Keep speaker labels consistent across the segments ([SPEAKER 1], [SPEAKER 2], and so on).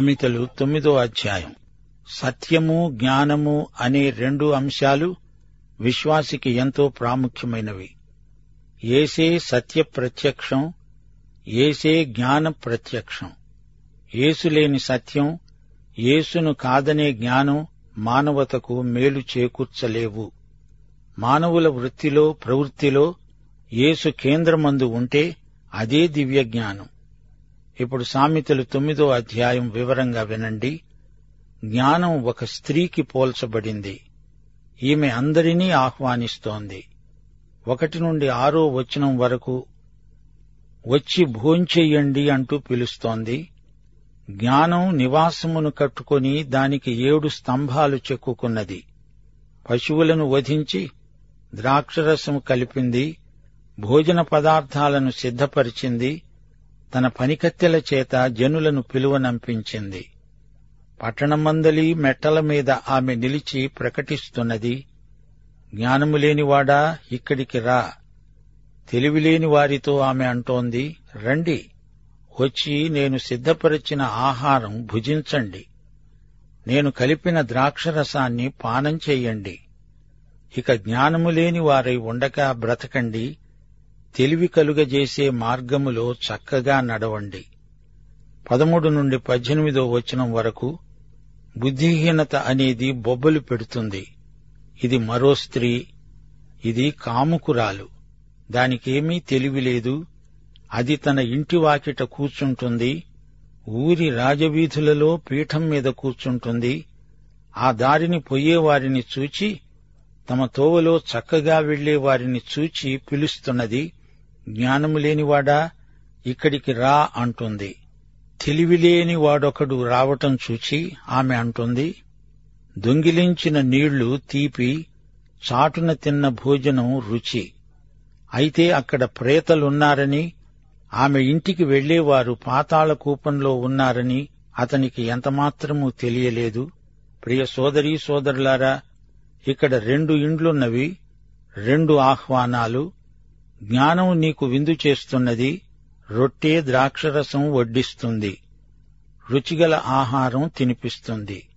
[SPEAKER 1] సామెతలు తొమ్మిదో అధ్యాయం. సత్యము జ్ఞానము అనే రెండు అంశాలు విశ్వాసికి ఎంతో ప్రాముఖ్యమైనవి. ఏసే సత్య ప్రత్యక్షం ఏసే జ్ఞాన ప్రత్యక్షం ఏసులేని సత్యం ఏసును కాదనే జ్ఞానం మానవతకు మేలు చేకూర్చలేవు. మానవుల వృత్తిలో ప్రవృత్తిలో ఏసు కేంద్రమందు ఉంటే అదే దివ్య జ్ఞానం ఇప్పుడు సామెతలు తొమ్మిదో అధ్యాయం వివరంగా వినండి. జ్ఞానం ఒక స్త్రీకి పోల్చబడింది. ఈమె అందరినీ ఆహ్వానిస్తోంది. ఒకటి నుండి ఆరో వచనం వరకు వచ్చి భోంచెయ్యండి అంటూ పిలుస్తోంది. జ్ఞానం నివాసమును కట్టుకొని దానికి ఏడు స్తంభాలు చెక్కుకున్నది. పశువులను వధించి ద్రాక్షరసము కలిపింది. భోజన పదార్థాలను సిద్ధపరిచింది. తన పనికత్తెల చేత జనులను పిలువనంపించింది. పట్టణమందలి మెట్టల మీద ఆమె నిలిచి ప్రకటిస్తున్నది జ్ఞానము లేనివాడా? ఇక్కడికి రా. తెలివిలేని వారితో ఆమె అంటోంది రండి వచ్చి నేను సిద్ధపరిచిన ఆహారం భుజించండి. నేను కలిపిన ద్రాక్షరసాన్ని పానం చెయ్యండి. ఇక జ్ఞానము లేని వారై ఉండక బ్రతకండి. తెలివి కలుగజేసే మార్గములో చక్కగా నడవండి. పదమూడు నుండి పద్దెనిమిదో వచనం వరకు బుద్ధిహీనత అనేది బొబ్బలు పెడుతుంది. ఇది మరో స్త్రీ ఇది కాముకురాలు. దానికేమీ తెలివి లేదు. అది తన ఇంటి వాకిట కూర్చుంటుంది. ఊరి రాజవీధులలో పీఠం మీద కూర్చుంటుంది. ఆ దారిని పొయ్యేవారిని చూచి తమ తోవలో చక్కగా వెళ్ళే వారిని చూచి పిలుస్తున్నది. జ్ఞానము లేనివాడా? ఇక్కడికి రా అంటుంది. తెలివిలేని వాడొకడు రావటం చూచి ఆమె అంటుంది దొంగిలించిన నీళ్ళు తీపి చాటున తిన్న భోజనం రుచి. అయితే అక్కడ ప్రేతలున్నారని ఆమె ఇంటికి వెళ్ళేవారు పాతాళ కూపంలో ఉన్నారని అతనికి ఎంతమాత్రమూ తెలియలేదు. ప్రియ సోదరీ సోదరులారా ఇక్కడ రెండు ఇండ్లున్నవి రెండు ఆహ్వానాలు జ్ఞానం నీకు విందు చేస్తున్నది రొట్టె ద్రాక్షరసం వడ్డిస్తుంది రుచిగల ఆహారం తినిపిస్తుంది.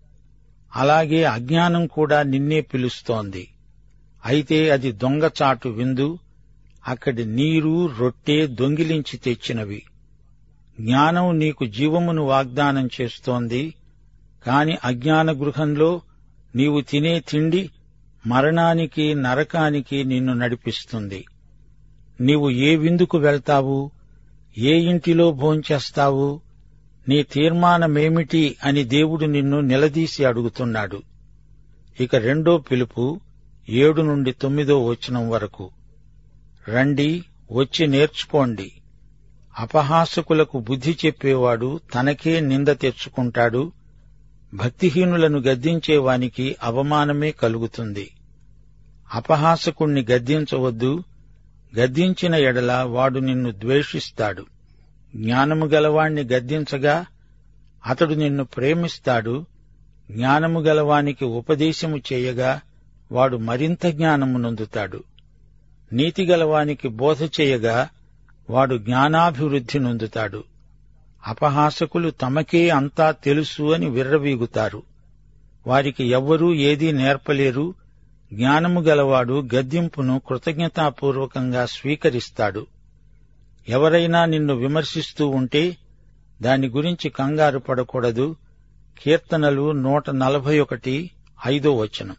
[SPEAKER 1] అలాగే అజ్ఞానం కూడా నిన్నే పిలుస్తోంది. అయితే అది దొంగచాటు విందు అక్కడి నీరు రొట్టె దొంగిలించి తెచ్చినవి. జ్ఞానం నీకు జీవమును వాగ్దానం చేస్తోంది కాని అజ్ఞాన గృహంలో నీవు తినే తిండి మరణానికి నరకానికి నిన్ను నడిపిస్తుంది. నీవు ఏ విందుకు వెళ్తావు? ఏ ఇంటిలో భోంచేస్తావు? నీ తీర్మానమేమిటి అని దేవుడు నిన్ను నిలదీసి అడుగుతున్నాడు. ఇక రెండో పిలుపు ఏడు నుండి తొమ్మిదో వచనం వరకు. రండి వచ్చి నేర్చుకోండి. అపహాసకులకు బుద్ధి చెప్పేవాడు తనకే నింద తెచ్చుకుంటాడు. భక్తిహీనులను గద్దించేవానికి అవమానమే కలుగుతుంది. అపహాసకుణ్ణి గద్దించవద్దు. గద్దించిన ఎడల వాడు నిన్ను ద్వేషిస్తాడు. జ్ఞానము గలవాణ్ణి గద్దించగా అతడు నిన్ను ప్రేమిస్తాడు. జ్ఞానము గలవానికి ఉపదేశము చేయగా వాడు మరింత జ్ఞానము నొందుతాడు. నీతి గలవానికి బోధ చేయగా వాడు జ్ఞానాభివృద్ధి నొందుతాడు. అపహాసకులు తమకే అంతా తెలుసు అని విర్రవీగుతారు. వారికి ఎవ్వరూ ఏదీ నేర్పలేరు. జ్ఞానము గలవాడు గద్దింపును కృతజ్ఞతాపూర్వకంగా స్వీకరిస్తాడు. ఎవరైనా నిన్ను విమర్శిస్తూ ఉంటే దాని గురించి కంగారు పడకూడదు. కీర్తనలు నూట నలభై ఒకటి ఐదో వచనం.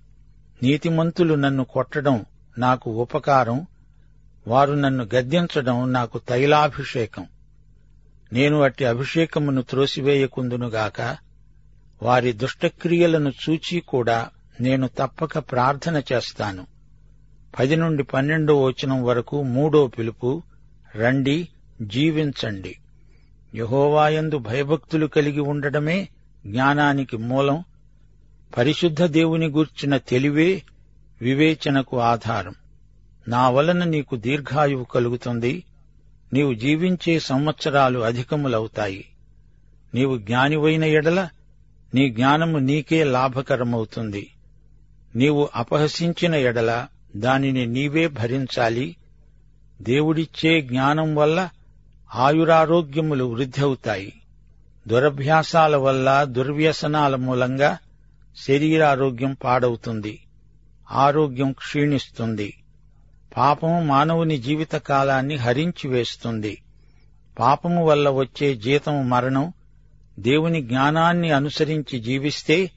[SPEAKER 1] నీతిమంతులు నన్ను కొట్టడం నాకు ఉపకారం. వారు నన్ను గద్దించడం నాకు తైలాభిషేకం. నేను అట్టి అభిషేకమును త్రోసివేయకుందునుగాక వారి దుష్టక్రియలను చూచి కూడా నేను తప్పక ప్రార్థన చేస్తాను. పది నుండి పన్నెండో వచనం వరకు మూడో పిలుపు రండి జీవించండి. యహోవాయందు భయభక్తులు కలిగి ఉండడమే జ్ఞానానికి మూలం. పరిశుద్ధ దేవుని గూర్చిన తెలివే వివేచనకు ఆధారం. నా వలన నీకు దీర్ఘాయువు కలుగుతుంది. నీవు జీవించే సంవత్సరాలు అధికములవుతాయి. నీవు జ్ఞానివైన ఎడల నీ జ్ఞానము నీకే లాభకరమవుతుంది. నీవు అపహసించిన ఎడల దానిని నీవే భరించాలి. దేవుడిచ్చే జ్ఞానం వల్ల ఆయురారోగ్యములు వృద్ధి అవుతాయి దురభ్యాసాల వల్ల దుర్వ్యసనాల మూలంగా శరీరారోగ్యం పాడవుతుంది. ఆరోగ్యం క్షీణిస్తుంది. పాపము మానవుని జీవితకాలాన్ని హరించివేస్తుంది పాపము వల్ల వచ్చే జీతం మరణం దేవుని జ్ఞానాన్ని అనుసరించి జీవిస్తే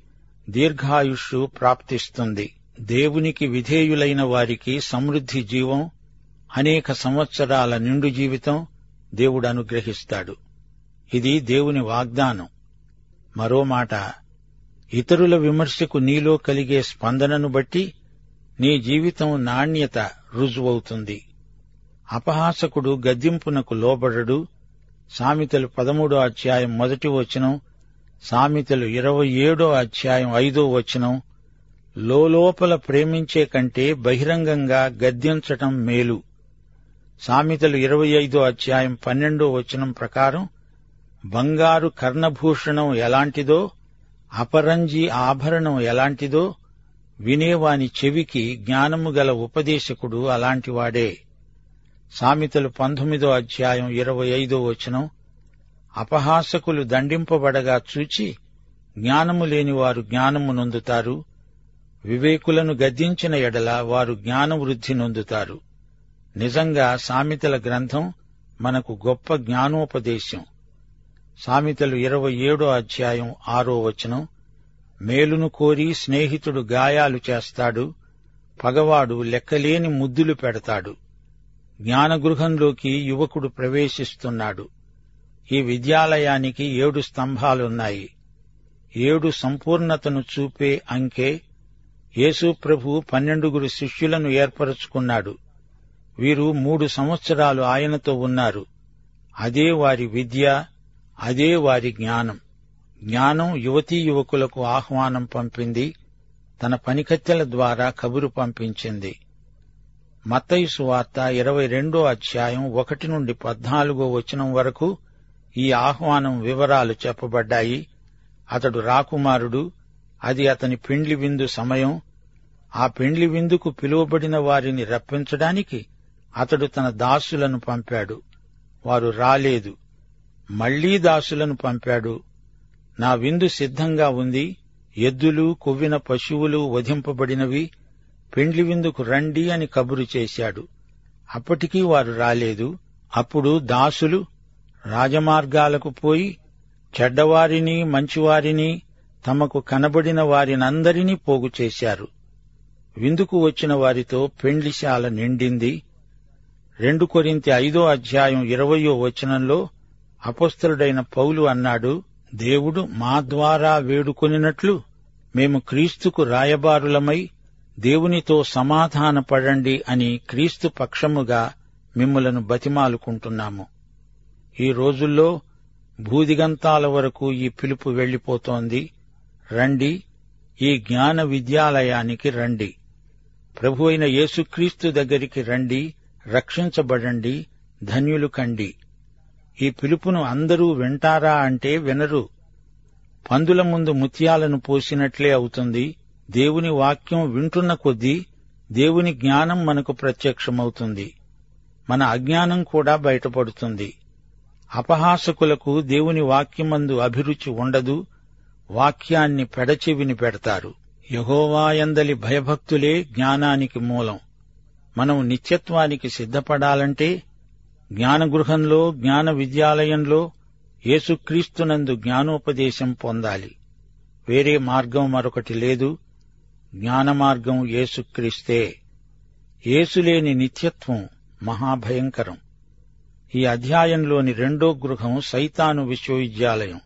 [SPEAKER 1] దీర్ఘాయుష్షు ప్రాప్తిస్తుంది. దేవునికి విధేయులైన వారికి సమృద్ధి జీవం అనేక సంవత్సరాల నిండు జీవితం దేవుడు అనుగ్రహిస్తాడు. ఇది దేవుని వాగ్దానం. మరో మాట ఇతరుల విమర్శకు నీలో కలిగే స్పందనను బట్టి నీ జీవితం నాణ్యత రుజువవుతుంది. అపహాసకుడు గద్దింపునకు లోబడడు. సామెతలు పదమూడో అధ్యాయం మొదటి వచనం సామెతలు ఇరవై ఏడో అధ్యాయం ఐదో వచనం లోలోపల ప్రేమించే కంటే బహిరంగంగా గద్దించటం మేలు. సామెతలు ఇరవై ఐదో అధ్యాయం పన్నెండో వచనం ప్రకారం బంగారు కర్ణభూషణం ఎలాంటిదో అపరంజి ఆభరణం ఎలాంటిదో వినేవాని చెవికి జ్ఞానము గల ఉపదేశకుడు అలాంటివాడే సామెతలు పంతొమ్మిదో అధ్యాయం ఇరవై ఐదో వచనం అపహాసకులు దండింపబడగా చూచి జ్ఞానము లేనివారు జ్ఞానము నొందుతారు. వివేకులను గద్దించిన ఎడల వారు జ్ఞాన వృద్ధి నొందుతారు. నిజంగా సామెతల గ్రంథం మనకు గొప్ప జ్ఞానోపదేశం. సామెతలు ఇరవై ఏడో అధ్యాయం ఆరో వచనం. మేలును కోరి స్నేహితుడు గాయాలు చేస్తాడు. పగవాడు లెక్కలేని ముద్దులు పెడతాడు. జ్ఞానగృహంలోకి యువకుడు ప్రవేశిస్తున్నాడు. ఈ విద్యాలయానికి ఏడు స్తంభాలున్నాయి. ఏడు సంపూర్ణతను చూపే అంకె యేసు ప్రభు పన్నెండుగురు శిష్యులను ఏర్పరచుకున్నాడు. వీరు మూడు సంవత్సరాలు ఆయనతో ఉన్నారు. అదే వారి విద్య అదే వారి జ్ఞానం. జ్ఞానం యువతీ యువకులకు ఆహ్వానం పంపింది తన పనికత్తెల ద్వారా కబురు పంపించింది. మత్తయుసు వార్త ఇరవై రెండో అధ్యాయం ఒకటి నుండి పద్నాలుగో వచనం వరకు ఈ ఆహ్వానం వివరాలు చెప్పబడ్డాయి. అతడు రాకుమారుడు అది అతని పెండ్లి విందు సమయం. ఆ పెండ్లి విందుకు పిలువబడిన వారిని రప్పించడానికి అతడు తన దాసులను పంపాడు. వారు రాలేదు. మళ్ళీ దాసులను పంపాడు. నా విందు సిద్ధంగా ఉంది. ఎద్దులు కొవ్విన పశువులు వధింపబడినవి. పెండ్లి విందుకు రండి అని కబురు చేశాడు. అప్పటికీ వారు రాలేదు. అప్పుడు దాసులు రాజమార్గాలకు పోయి చెడ్డవారిని మంచివారిని తమకు కనబడిన వారినందరినీ పోగు చేశారు. విందుకు వచ్చిన వారితో పెండ్లిశాల నిండింది. రెండు కొరింతి ఐదో అధ్యాయం ఇరవయో వచనంలో అపస్తులుడైన పౌలు అన్నాడు దేవుడు మా ద్వారా వేడుకొనినట్లు మేము క్రీస్తుకు రాయబారులమై దేవునితో సమాధానపడండి అని క్రీస్తు పక్షముగా మిమ్మలను బతిమాలుకుంటున్నాము. ఈ రోజుల్లో భూదిగంతాల వరకు ఈ పిలుపు వెళ్ళిపోతోంది రండి ఈ జ్ఞాన విద్యాలయానికి రండి. ప్రభు అయిన యేసుక్రీస్తు దగ్గరికి రండి రక్షించబడండి ధన్యులు కండి. ఈ పిలుపును అందరూ వింటారా అంటే వినరు. పందుల ముందు ముత్యాలను పోసినట్లే అవుతుంది. దేవుని వాక్యం వింటున్న కొద్దీ దేవుని జ్ఞానం మనకు ప్రత్యక్షమవుతుంది. మన అజ్ఞానం కూడా బయటపడుతుంది. అపహాసకులకు దేవుని వాక్యమందు అభిరుచి ఉండదు వాక్యాన్ని పెడచెవిని పెడతారు. యహోవాయందలి భయభక్తులే జ్ఞానానికి మూలం. మనం నిత్యత్వానికి సిద్ధపడాలంటే జ్ఞానగృహంలో జ్ఞాన విద్యాలయంలో యేసుక్రీస్తునందు జ్ఞానోపదేశం పొందాలి. వేరే మార్గం మరొకటి లేదు. జ్ఞాన మార్గం యేసుక్రీస్తే. యేసులేని నిత్యత్వం మహాభయంకరం. ఈ అధ్యాయంలోని రెండో గృహం సైతాను విశ్వవిద్యాలయం.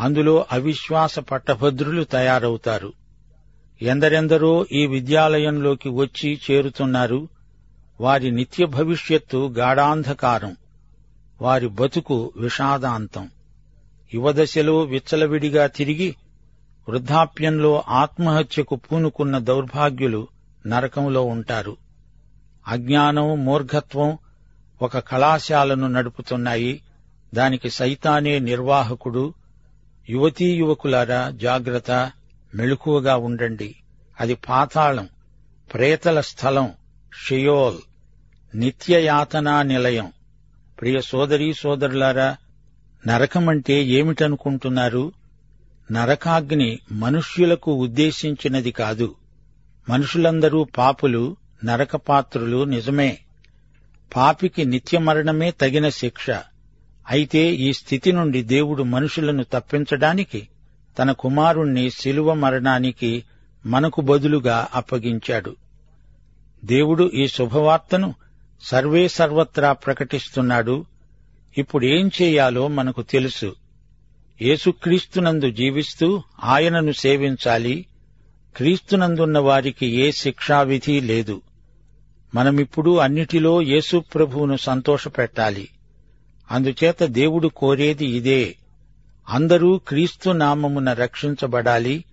[SPEAKER 1] అందులో అవిశ్వాస పట్టభద్రులు తయారవుతారు. ఎందరెందరో ఈ విద్యాలయంలోకి వచ్చి చేరుతున్నారు. వారి నిత్య భవిష్యత్తు గాఢాంధకారం. వారి బతుకు విషాదాంతం. యువదశలో విచ్చలవిడిగా తిరిగి వృద్ధాప్యంలో ఆత్మహత్యకు పూనుకున్న దౌర్భాగ్యులు నరకంలో ఉంటారు. అజ్ఞానం మూర్ఘత్వం ఒక కళాశాలను నడుపుతున్నాయి. దానికి సైతానే నిర్వాహకుడు. యువతీ యువకులారా జాగ్రత్త మెళుకువగా ఉండండి. అది పాతాళం ప్రేతల స్థలం షియోల్ నిత్యయాతనా నిలయం. ప్రియ సోదరీ సోదరులారా నరకమంటే ఏమిటనుకుంటున్నారు? నరకాగ్ని మనుష్యులకు ఉద్దేశించినది కాదు. మనుషులందరూ పాపులు నరకపాత్రులు నిజమే. పాపికి నిత్యమరణమే తగిన శిక్ష. అయితే ఈ స్థితి నుండి దేవుడు మనుషులను తప్పించడానికి తన కుమారుణ్ణి శిలువ మరణానికి మనకు బదులుగా అప్పగించాడు. దేవుడు ఈ శుభవార్తను సర్వే సర్వత్రా ప్రకటిస్తున్నాడు. ఇప్పుడేం చేయాలో మనకు తెలుసు. యేసుక్రీస్తునందు జీవిస్తూ ఆయనను సేవించాలి. క్రీస్తునందున్న వారికి ఏ శిక్షావిధి లేదు. మనమిప్పుడు అన్నిటిలో యేసు ప్రభువును సంతోషపెట్టాలి. అందుచేత దేవుడు కోరేది ఇదే. అందరూ క్రీస్తు నామమున రక్షించబడాలి.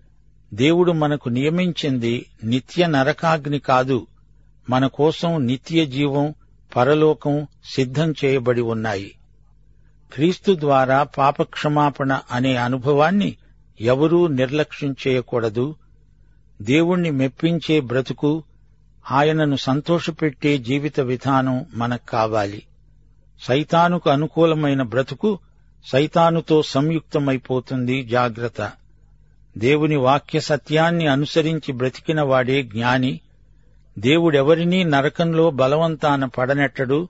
[SPEAKER 1] దేవుడు మనకు నియమించింది నిత్య నరకాగ్ని కాదు మన కోసం నిత్య జీవం పరలోకం సిద్ధం చేయబడి ఉన్నాయి. క్రీస్తు ద్వారా పాపక్షమాపణ అనే అనుభవాన్ని ఎవరూ నిర్లక్ష్యం చేయకూడదు. దేవుణ్ణి మెప్పించే బ్రతుకు ఆయనను సంతోషపెట్టే జీవిత విధానం మనకు కావాలి. సైతానుకు అనుకూలమైన బ్రతుకు సైతానుతో సంయుక్తమైపోతుంది జాగ్రత్త. దేవుని వాక్య సత్యాన్ని అనుసరించి బ్రతికిన వాడే జ్ఞాని. దేవుడెవరినీ నరకంలో బలవంతాన పడనెట్టడు.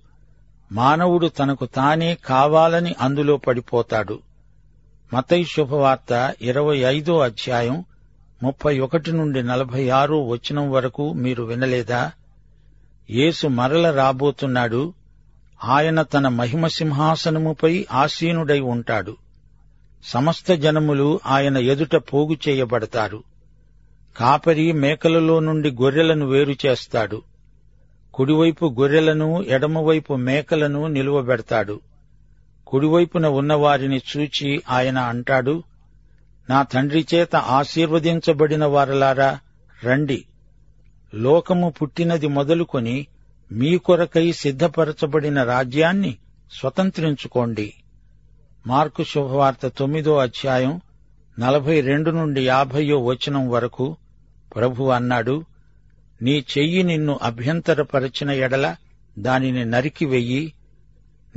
[SPEAKER 1] మానవుడు తనకు తానే కావాలని అందులో పడిపోతాడు. మతై శుభవార్త ఇరవై ఐదో అధ్యాయం ముప్పై ఒకటి నుండి నలభై ఆరు వచనం వరకు మీరు వినలేదా? యేసు మరల రాబోతున్నాడు. ఆయన తన మహిమ సింహాసనముపై ఆసీనుడై ఉంటాడు. సమస్త జనములు ఆయన ఎదుట పోగు చేయబడతారు. కాపరి మేకలలో నుండి గొర్రెలను వేరు చేస్తాడు. కుడివైపు గొర్రెలను ఎడమవైపు మేకలను నిలువబెడతాడు. కుడివైపున ఉన్నవారిని చూచి ఆయన అంటాడు నా తండ్రి చేత ఆశీర్వదించబడిన వారలారా రండి. లోకము పుట్టినది మొదలుకొని మీ కొరకై సిద్ధపరచబడిన రాజ్యాన్ని స్వతంత్రించుకోండి. మార్కు శుభవార్త తొమ్మిదో అధ్యాయం నలభై రెండు నుండి యాభయో వచనం వరకు ప్రభు అన్నాడు నీ చెయ్యి నిన్ను అభ్యంతరపరచిన ఎడల దానిని నరికివెయ్యి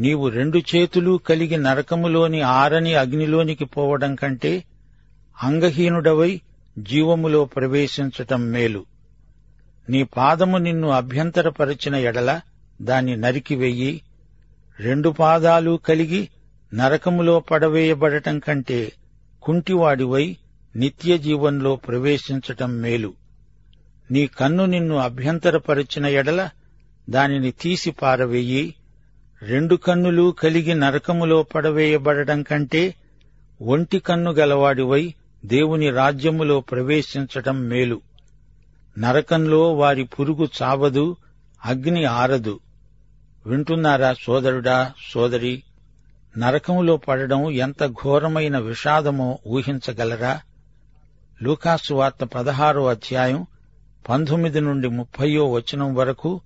[SPEAKER 1] నీవు రెండు చేతులు కలిగి నరకములోని ఆరని అగ్నిలోనికి పోవడం కంటే అంగహీనుడవై జీవములో ప్రవేశించటం మేలు. నీ పాదము నిన్ను అభ్యంతరపరచిన ఎడల దాన్ని నరికివెయ్యి రెండు పాదాలు కలిగి నరకములో పడవేయబడటం కంటే కుంటివాడివై నిత్య జీవంలో ప్రవేశించటం మేలు. నీ కన్ను నిన్ను అభ్యంతరపరిచిన ఎడల దానిని తీసి పారవేయి. రెండు కన్నులు కలిగి నరకములో పడవేయబడటం కంటే ఒంటి కన్ను గలవాడివై దేవుని రాజ్యములో ప్రవేశించటం మేలు. నరకంలో వారి పురుగు చావదు అగ్ని ఆరదు. వింటున్నారా సోదరుడా సోదరి? నరకములో పడడం ఎంత ఘోరమైన విషాదమో ఊహించగలరా? లూకాసు వార్త పదహారో అధ్యాయం పంతొమ్మిది నుండి ముప్పయో వచనం వరకు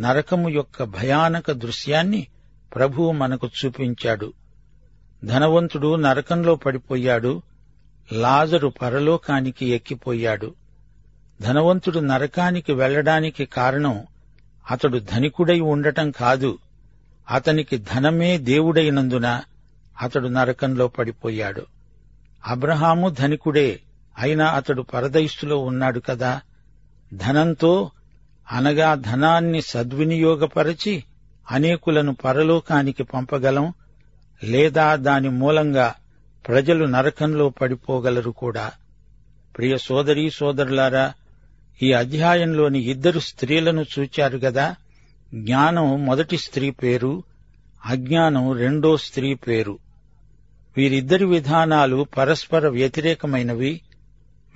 [SPEAKER 1] నరకము యొక్క భయానక దృశ్యాన్ని ప్రభువు మనకు చూపించాడు. ధనవంతుడు నరకంలో పడిపోయాడు లాజరు పరలోకానికి ఎక్కిపోయాడు. ధనవంతుడు నరకానికి వెళ్ళడానికి కారణం అతడు ధనికుడై ఉండటం కాదు. అతనికి ధనమే దేవుడైనందున అతడు నరకంలో పడిపోయాడు. అబ్రహాము ధనికుడే అయినా అతడు పరదైస్తులో ఉన్నాడు కదా. ధనంతో అనగా ధనాన్ని సద్వినియోగపరచి అనేకులను పరలోకానికి పంపగలం లేదా దాని మూలంగా ప్రజలు నరకంలో పడిపోగలరు కూడా. ప్రియ సోదరీ సోదరులారా ఈ అధ్యాయంలోని ఇద్దరు స్త్రీలను చూచారు గదా. జ్ఞానం మొదటి స్త్రీ పేరు అజ్ఞానం రెండో స్త్రీ పేరు. వీరిద్దరి విధానాలు పరస్పర వ్యతిరేకమైనవి.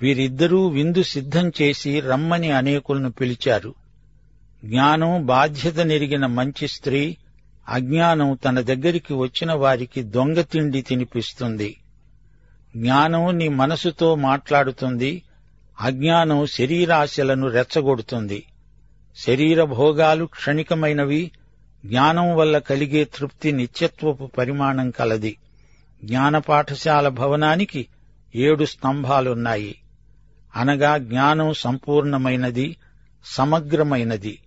[SPEAKER 1] వీరిద్దరూ విందు సిద్ధం చేసి రమ్మని అనేకులను పిలిచారు. జ్ఞానం బాధ్యత నెరిగిన మంచి స్త్రీ అజ్ఞానం తన దగ్గరికి వచ్చిన వారికి దొంగ తిండి తినిపిస్తుంది. జ్ఞానం నీ మనసుతో మాట్లాడుతుంది. అజ్ఞానం శరీరాశలను రెచ్చగొడుతుంది. శరీర భోగాలు క్షణికమైనవి. జ్ఞానం వల్ల కలిగే తృప్తి నిత్యత్వపు పరిమాణం కలది. జ్ఞాన పాఠశాల భవనానికి ఏడు స్తంభాలున్నాయి. అనగా జ్ఞానం సంపూర్ణమైనది సమగ్రమైనది.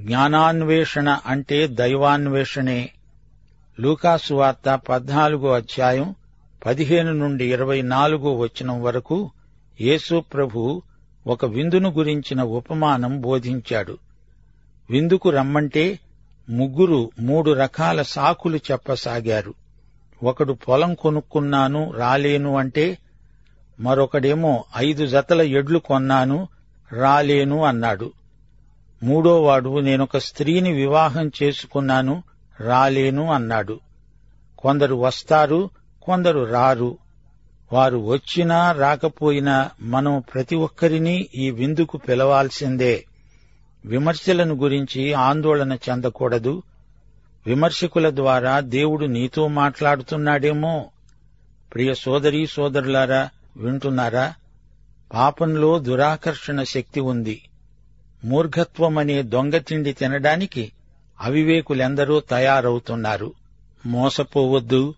[SPEAKER 1] జ్ఞానాన్వేషణ అంటే దైవాన్వేషణే. లూకాసు వార్త పద్నాలుగో అధ్యాయం పదిహేను నుండి ఇరవై నాలుగో వచనం వరకు యేసు ప్రభు ఒక విందును గురించిన ఉపమానం బోధించాడు. విందుకు రమ్మంటే ముగ్గురు మూడు రకాల సాకులు చెప్పసాగారు. ఒకడు పొలం కొనుక్కున్నాను రాలేను అంటే మరొకడేమో ఐదు జతల ఎడ్లు కొన్నాను రాలేను అన్నాడు. మూడోవాడు నేనొక స్త్రీని వివాహం చేసుకున్నాను రాలేను అన్నాడు. కొందరు వస్తారు కొందరు రారు. వారు వచ్చినా రాకపోయినా మనం ప్రతి ఒక్కరినీ ఈ విందుకు పిలవాల్సిందే. విమర్శలను గురించి ఆందోళన చెందకూడదు. విమర్శకుల ద్వారా దేవుడు నీతో మాట్లాడుతున్నాడేమో. ప్రియ సోదరీ సోదరులారా వింటున్నారా? పాపంలో దురాకర్షణ శక్తి ఉంది. మూర్ఘత్వమనే దొంగతిండి తినడానికి అవివేకులెందరూ తయారవుతున్నారు. మోసపోవద్దు.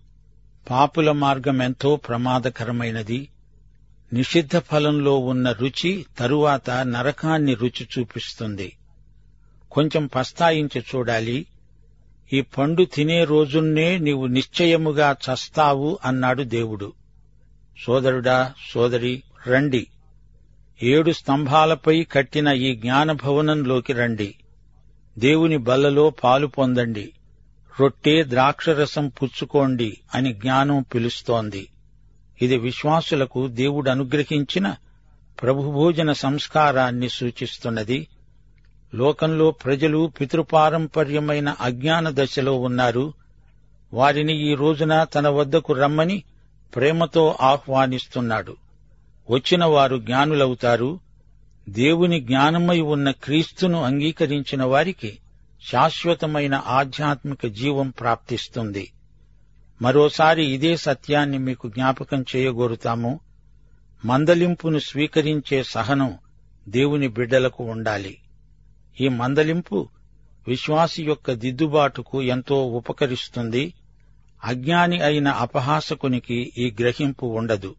[SPEAKER 1] పాపుల మార్గం ఎంతో ప్రమాదకరమైనది. నిషిద్ధ ఫలంలో ఉన్న రుచి తరువాత నరకాన్ని రుచి చూపిస్తుంది. కొంచెం పస్తాయించి చూడాలి. ఈ పండు తినే రోజున్నే నీవు నిశ్చయముగా చస్తావు అన్నాడు దేవుడు. సోదరుడా సోదరి రండి. ఏడు స్తంభాలపై కట్టిన ఈ జ్ఞానభవనంలోకి రండి. దేవుని బల్లలో పాలు పొందండి. రొట్టె ద్రాక్షరసం పుచ్చుకోండి అని జ్ఞానం పిలుస్తోంది. ఇది విశ్వాసులకు దేవుడు అనుగ్రహించిన ప్రభుభోజన సంస్కారాన్ని సూచిస్తున్నది. లోకంలో ప్రజలు పితృపారంపర్యమైన అజ్ఞాన దశలో ఉన్నారు. వారిని ఈ రోజున తన వద్దకు రమ్మని ప్రేమతో ఆహ్వానిస్తున్నాడు. వచ్చిన వారు జ్ఞానులవుతారు. దేవుని జ్ఞానమై ఉన్న క్రీస్తును అంగీకరించిన వారికి శాశ్వతమైన ఆధ్యాత్మిక జీవం ప్రాప్తిస్తుంది. మరోసారి ఇదే సత్యాన్ని మీకు జ్ఞాపకం చేయగోరుతాము. మందలింపును స్వీకరించే సహనం దేవుని బిడ్డలకు ఉండాలి. ఈ మందలింపు విశ్వాసి యొక్క దిద్దుబాటుకు ఎంతో ఉపకరిస్తుంది. అజ్ఞాని అయిన అపహాసకునికి ఈ గ్రహింపు ఉండదు.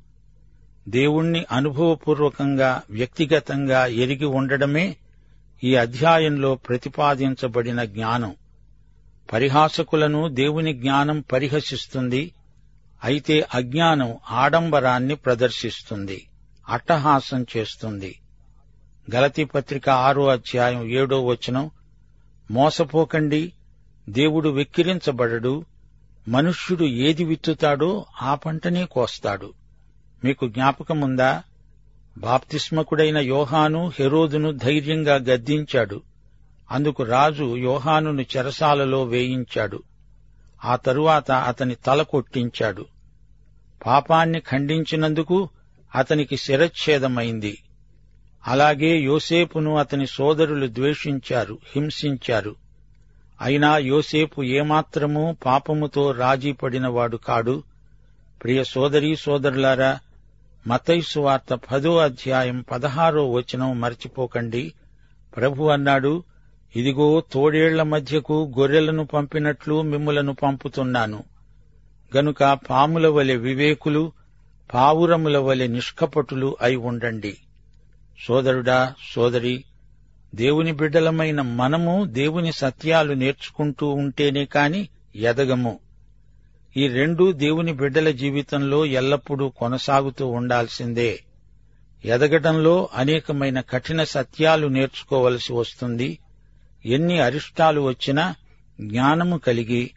[SPEAKER 1] దేవుణ్ణి అనుభవపూర్వకంగా వ్యక్తిగతంగా ఎరిగి ఉండడమే ఈ అధ్యాయంలో ప్రతిపాదించబడిన జ్ఞానం. పరిహాసకులను దేవుని జ్ఞానం పరిహసిస్తుంది అయితే అజ్ఞానం ఆడంబరాన్ని ప్రదర్శిస్తుంది అట్టహాసం చేస్తుంది. గలతీ పత్రిక ఆరో అధ్యాయం ఏడో వచనం మోసపోకండి దేవుడు వెక్కిరించబడడు మనుష్యుడు ఏది విత్తుతాడో ఆ పంటనే కోస్తాడు. మీకు జ్ఞాపకముందా? బాప్తిస్మకుడైన యోహాను హెరోదును ధైర్యంగా గద్దించాడు. అందుకు రాజు యోహానును చెరసాలలో వేయించాడు. ఆ తరువాత అతని తల కొట్టించాడు. పాపాన్ని ఖండించినందుకు అతనికి శిరచ్ఛేదమైంది. అలాగే యోసేపును అతని సోదరులు ద్వేషించారు హింసించారు. అయినా యోసేపు ఏమాత్రమూ పాపముతో రాజీపడినవాడు కాడు. ప్రియ సోదరీ సోదరులారా మతైసు వార్త పదో అధ్యాయం పదహారో వచనం మర్చిపోకండి. ప్రభు అన్నాడు ఇదిగో తోడేళ్ళ మధ్యకు గొర్రెలను పంపినట్లు మిమ్ములను పంపుతున్నాను. గనుక పాముల వలె వివేకులు పావురముల వలె నిష్కపటులు అయి ఉండండి. సోదరుడా సోదరి దేవుని బిడ్డలమైన మనము దేవుని సత్యాలు నేర్చుకుంటూ ఉంటేనే కాని ఎదగము. ఈ రెండు దేవుని బిడ్డల జీవితంలో ఎల్లప్పుడూ కొనసాగుతూ ఉండాల్సిందే. ఎదగటంలో అనేకమైన కఠిన సత్యాలు నేర్చుకోవలసి వస్తుంది. ఎన్ని అరిష్టాలు వచ్చినా జ్ఞానము కలిగి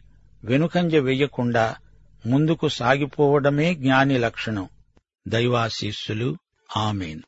[SPEAKER 1] వెనుకంజ వెయ్యకుండా ముందుకు సాగిపోవడమే జ్ఞాని లక్షణం. దైవాశీస్సులు. ఆమెను.